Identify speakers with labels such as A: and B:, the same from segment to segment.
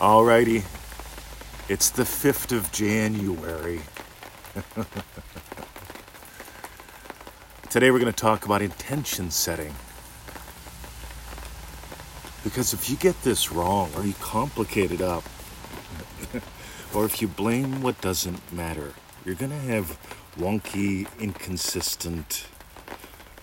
A: Alrighty, it's the 5th of January. Today we're going to talk about intention setting. Because if you get this wrong, or you complicate it up, or if you blame what doesn't matter, you're going to have wonky, inconsistent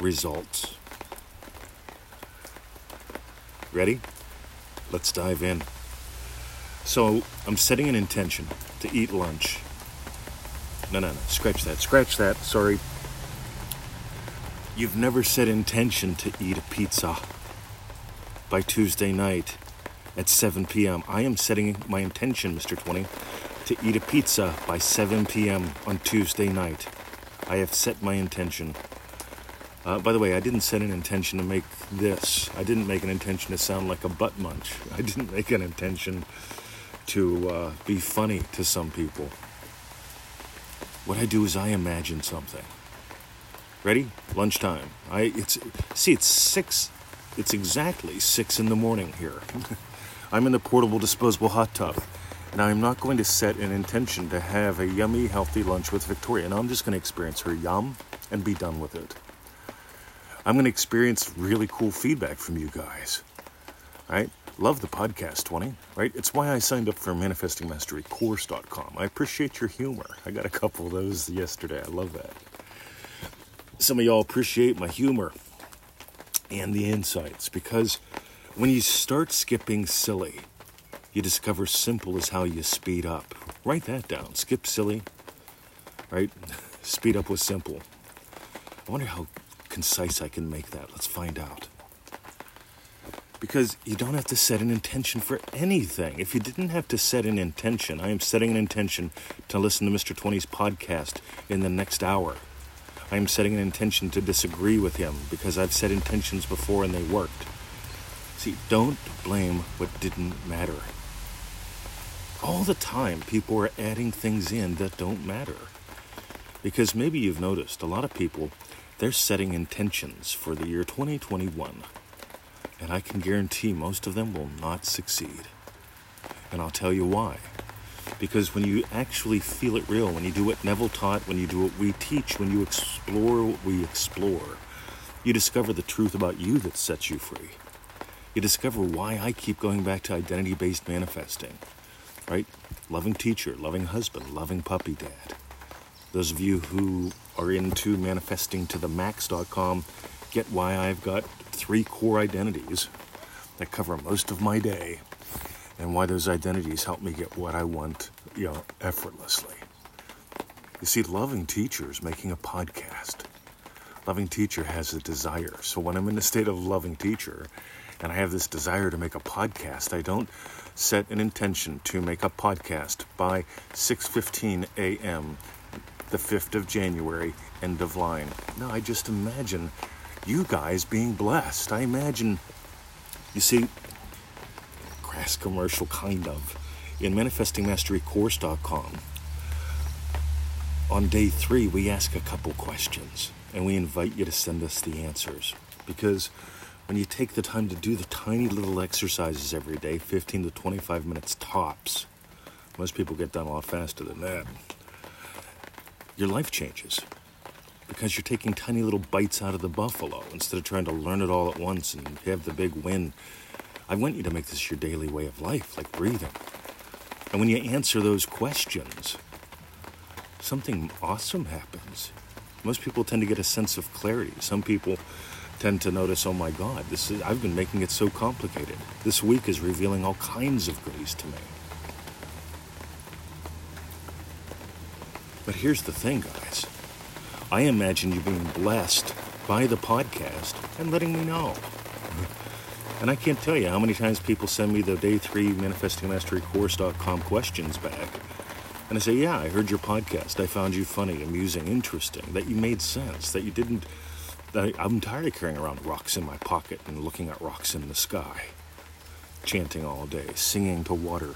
A: results. Ready? Let's dive in. So, I'm setting an intention to eat lunch. No, no, no. Scratch that. Scratch that. Sorry. You've never set intention to eat a pizza by Tuesday night at 7 p.m. I am setting my intention, Mr. 20, to eat a pizza by 7 p.m. on Tuesday night. I have set my intention. Uh, by the way, I didn't set an intention to make this. I didn't make an intention to sound like a butt munch. I didn't make an intention to uh, be funny to some people. What I do is I imagine something. Ready? Lunchtime. I it's see it's six. It's exactly six in the morning here. I'm in the portable disposable hot tub. And I'm not going to set an intention to have a yummy, healthy lunch with Victoria. And I'm just going to experience her yum and be done with it. I'm going to experience really cool feedback from you guys. Right? Love the podcast 20, right? It's why I signed up for manifestingmasterycourse.com. I appreciate your humor. I got a couple of those yesterday. I love that. Some of y'all appreciate my humor and the insights because when you start skipping silly, you discover simple is how you speed up. Write that down. Skip silly, right? Speed up with simple. I wonder how concise I can make that. Let's find out. Because you don't have to set an intention for anything. If you didn't have to set an intention, I am setting an intention to listen to Mr. 20's podcast in the next hour. I am setting an intention to disagree with him because I've set intentions before and they worked. See, don't blame what didn't matter. All the time, people are adding things in that don't matter. Because maybe you've noticed a lot of people they're setting intentions for the year 2021, and I can guarantee most of them will not succeed. And I'll tell you why. Because when you actually feel it real, when you do what Neville taught, when you do what we teach, when you explore what we explore, you discover the truth about you that sets you free. You discover why I keep going back to identity based manifesting, right? Loving teacher, loving husband, loving puppy dad. Those of you who are into manifesting to the max.com get why I've got three core identities that cover most of my day and why those identities help me get what I want, you know, effortlessly. You see, Loving Teacher is making a podcast. Loving Teacher has a desire. So when I'm in the state of Loving Teacher and I have this desire to make a podcast, I don't set an intention to make a podcast by 6:15 a.m the 5th of January, end of line. No, I just imagine you guys being blessed. I imagine, you see, crass commercial kind of, in manifestingmasterycourse.com. On day three, we ask a couple questions and we invite you to send us the answers. Because when you take the time to do the tiny little exercises every day, 15 to 25 minutes tops, most people get done a lot faster than that your life changes because you're taking tiny little bites out of the buffalo instead of trying to learn it all at once and have the big win. I want you to make this your daily way of life, like breathing. And when you answer those questions, something awesome happens. Most people tend to get a sense of clarity. Some people tend to notice, oh my God, this is I've been making it so complicated. This week is revealing all kinds of goodies to me. But here's the thing, guys. I imagine you being blessed by the podcast and letting me know. And I can't tell you how many times people send me the day three manifestingmasterycourse.com questions back. And I say, Yeah, I heard your podcast. I found you funny, amusing, interesting, that you made sense, that you didn't. That I'm tired of carrying around rocks in my pocket and looking at rocks in the sky, chanting all day, singing to water,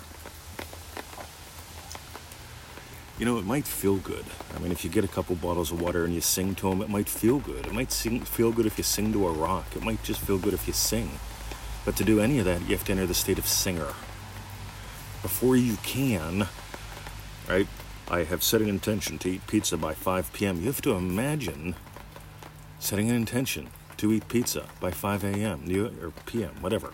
A: you know, it might feel good. I mean, if you get a couple bottles of water and you sing to them, it might feel good. It might sing, feel good if you sing to a rock. It might just feel good if you sing. But to do any of that, you have to enter the state of singer. before you can, right? I have set an intention to eat pizza by 5 p.m. You have to imagine setting an intention to eat pizza by 5 a.m. or p.m., whatever.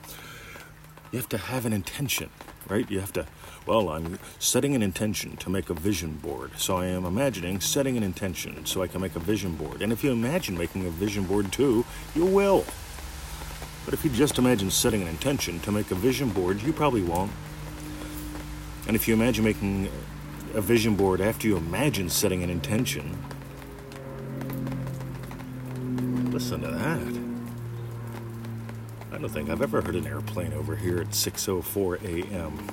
A: You have to have an intention, right? You have to, well, I'm setting an intention to make a vision board. So I am imagining setting an intention so I can make a vision board. And if you imagine making a vision board too, you will. But if you just imagine setting an intention to make a vision board, you probably won't. And if you imagine making a vision board after you imagine setting an intention, listen to that. I don't think I've ever heard an airplane over here at 6:04 a.m.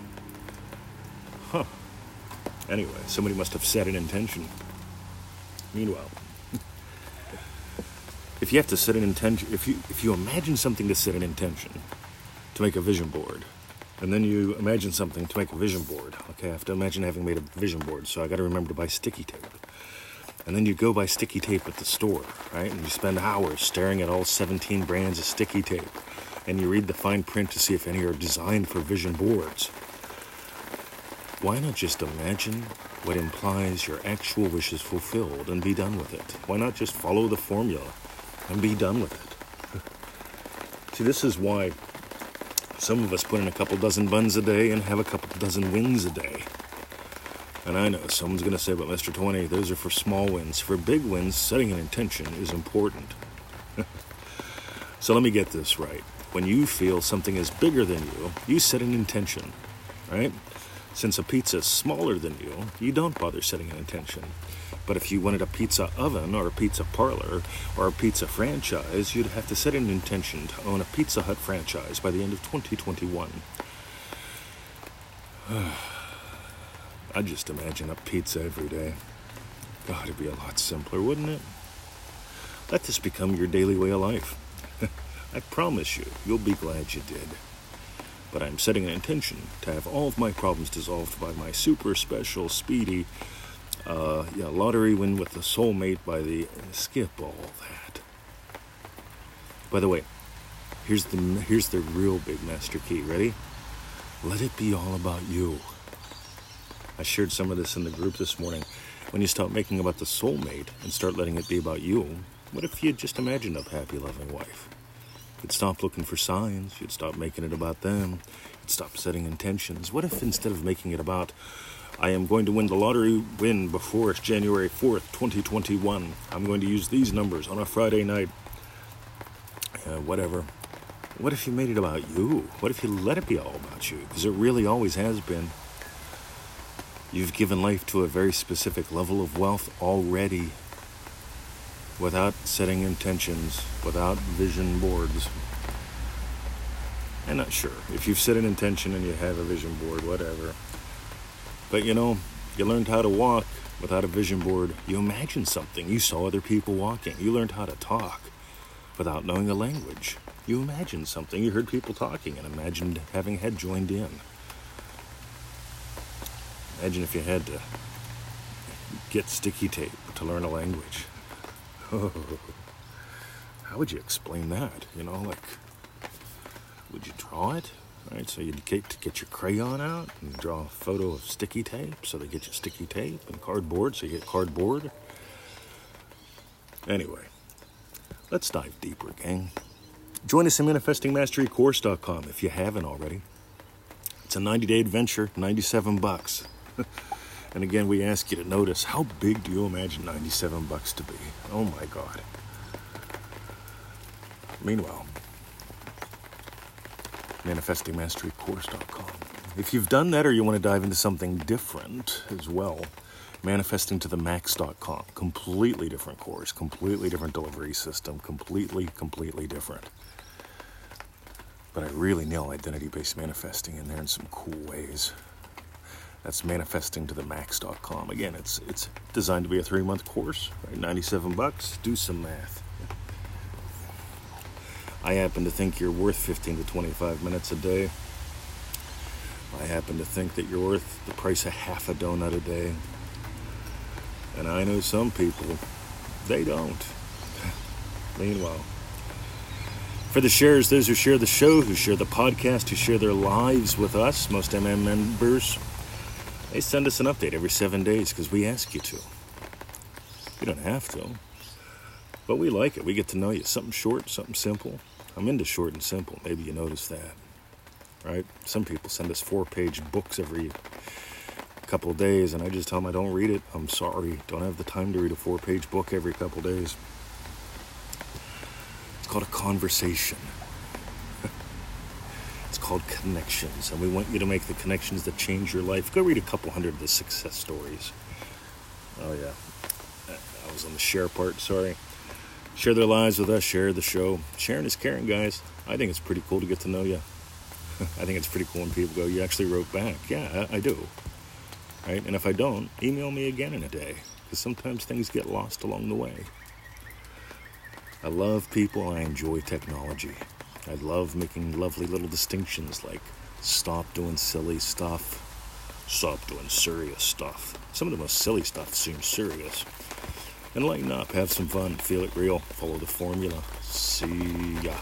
A: Huh. Anyway, somebody must have set an intention. Meanwhile, if you have to set an intention, if you if you imagine something to set an intention to make a vision board, and then you imagine something to make a vision board. Okay, I have to imagine having made a vision board, so I got to remember to buy sticky tape. And then you go buy sticky tape at the store, right? And you spend hours staring at all 17 brands of sticky tape. And you read the fine print to see if any are designed for vision boards. Why not just imagine what implies your actual wish is fulfilled and be done with it? Why not just follow the formula and be done with it? See, this is why some of us put in a couple dozen buns a day and have a couple dozen wins a day. And I know someone's going to say, but Mr. 20, those are for small wins. For big wins, setting an intention is important. so let me get this right. When you feel something is bigger than you, you set an intention, right? Since a pizza is smaller than you, you don't bother setting an intention. But if you wanted a pizza oven or a pizza parlor or a pizza franchise, you'd have to set an intention to own a Pizza Hut franchise by the end of 2021. I just imagine a pizza every day. God, it'd be a lot simpler, wouldn't it? Let this become your daily way of life. I promise you, you'll be glad you did. But I'm setting an intention to have all of my problems dissolved by my super special, speedy, uh, yeah, lottery win with the soulmate by the skip all that. By the way, here's the here's the real big master key. Ready? Let it be all about you. I shared some of this in the group this morning. When you stop making about the soulmate and start letting it be about you, what if you just imagined a happy, loving wife? You'd stop looking for signs. You'd stop making it about them. You'd stop setting intentions. What if instead of making it about, I am going to win the lottery win before January 4th, 2021, I'm going to use these numbers on a Friday night, uh, whatever. What if you made it about you? What if you let it be all about you? Because it really always has been. You've given life to a very specific level of wealth already without setting intentions, without vision boards. I'm not sure. If you've set an intention and you have a vision board, whatever. But you know, you learned how to walk without a vision board. You imagined something. You saw other people walking. You learned how to talk without knowing a language. You imagined something. You heard people talking and imagined having head joined in. Imagine if you had to get sticky tape to learn a language. Oh, how would you explain that? You know, like, would you draw it? Right, so you'd get to get your crayon out and draw a photo of sticky tape. So they get you sticky tape and cardboard, so you get cardboard. Anyway, let's dive deeper, gang. Join us at manifestingmasterycourse.com if you haven't already. It's a 90-day adventure, 97 bucks. and again, we ask you to notice how big do you imagine 97 bucks to be? Oh my God. Meanwhile, manifestingmasterycourse.com. If you've done that or you want to dive into something different as well, manifestingtothemax.com. Completely different course, completely different delivery system, completely, completely different. But I really nail identity based manifesting in there in some cool ways. That's manifestingtothemax.com. Again, it's it's designed to be a three month course, right? 97 bucks. Do some math. I happen to think you're worth 15 to 25 minutes a day. I happen to think that you're worth the price of half a donut a day. And I know some people, they don't. Meanwhile, For the sharers, those who share the show, who share the podcast, who share their lives with us, most MM members, they send us an update every seven days because we ask you to. You don't have to, but we like it. We get to know you. Something short, something simple. I'm into short and simple. Maybe you noticed that, right? Some people send us four page books every couple days, and I just tell them I don't read it. I'm sorry. Don't have the time to read a four page book every couple days. It's called a conversation. Called connections, and we want you to make the connections that change your life. Go read a couple hundred of the success stories. Oh, yeah. I was on the share part, sorry. Share their lives with us, share the show. Sharing is caring, guys. I think it's pretty cool to get to know you. I think it's pretty cool when people go, You actually wrote back. Yeah, I do. Right? And if I don't, email me again in a day. Because sometimes things get lost along the way. I love people, I enjoy technology. I love making lovely little distinctions like stop doing silly stuff, stop doing serious stuff. Some of the most silly stuff seems serious. And lighten up, have some fun, feel it real, follow the formula. See ya.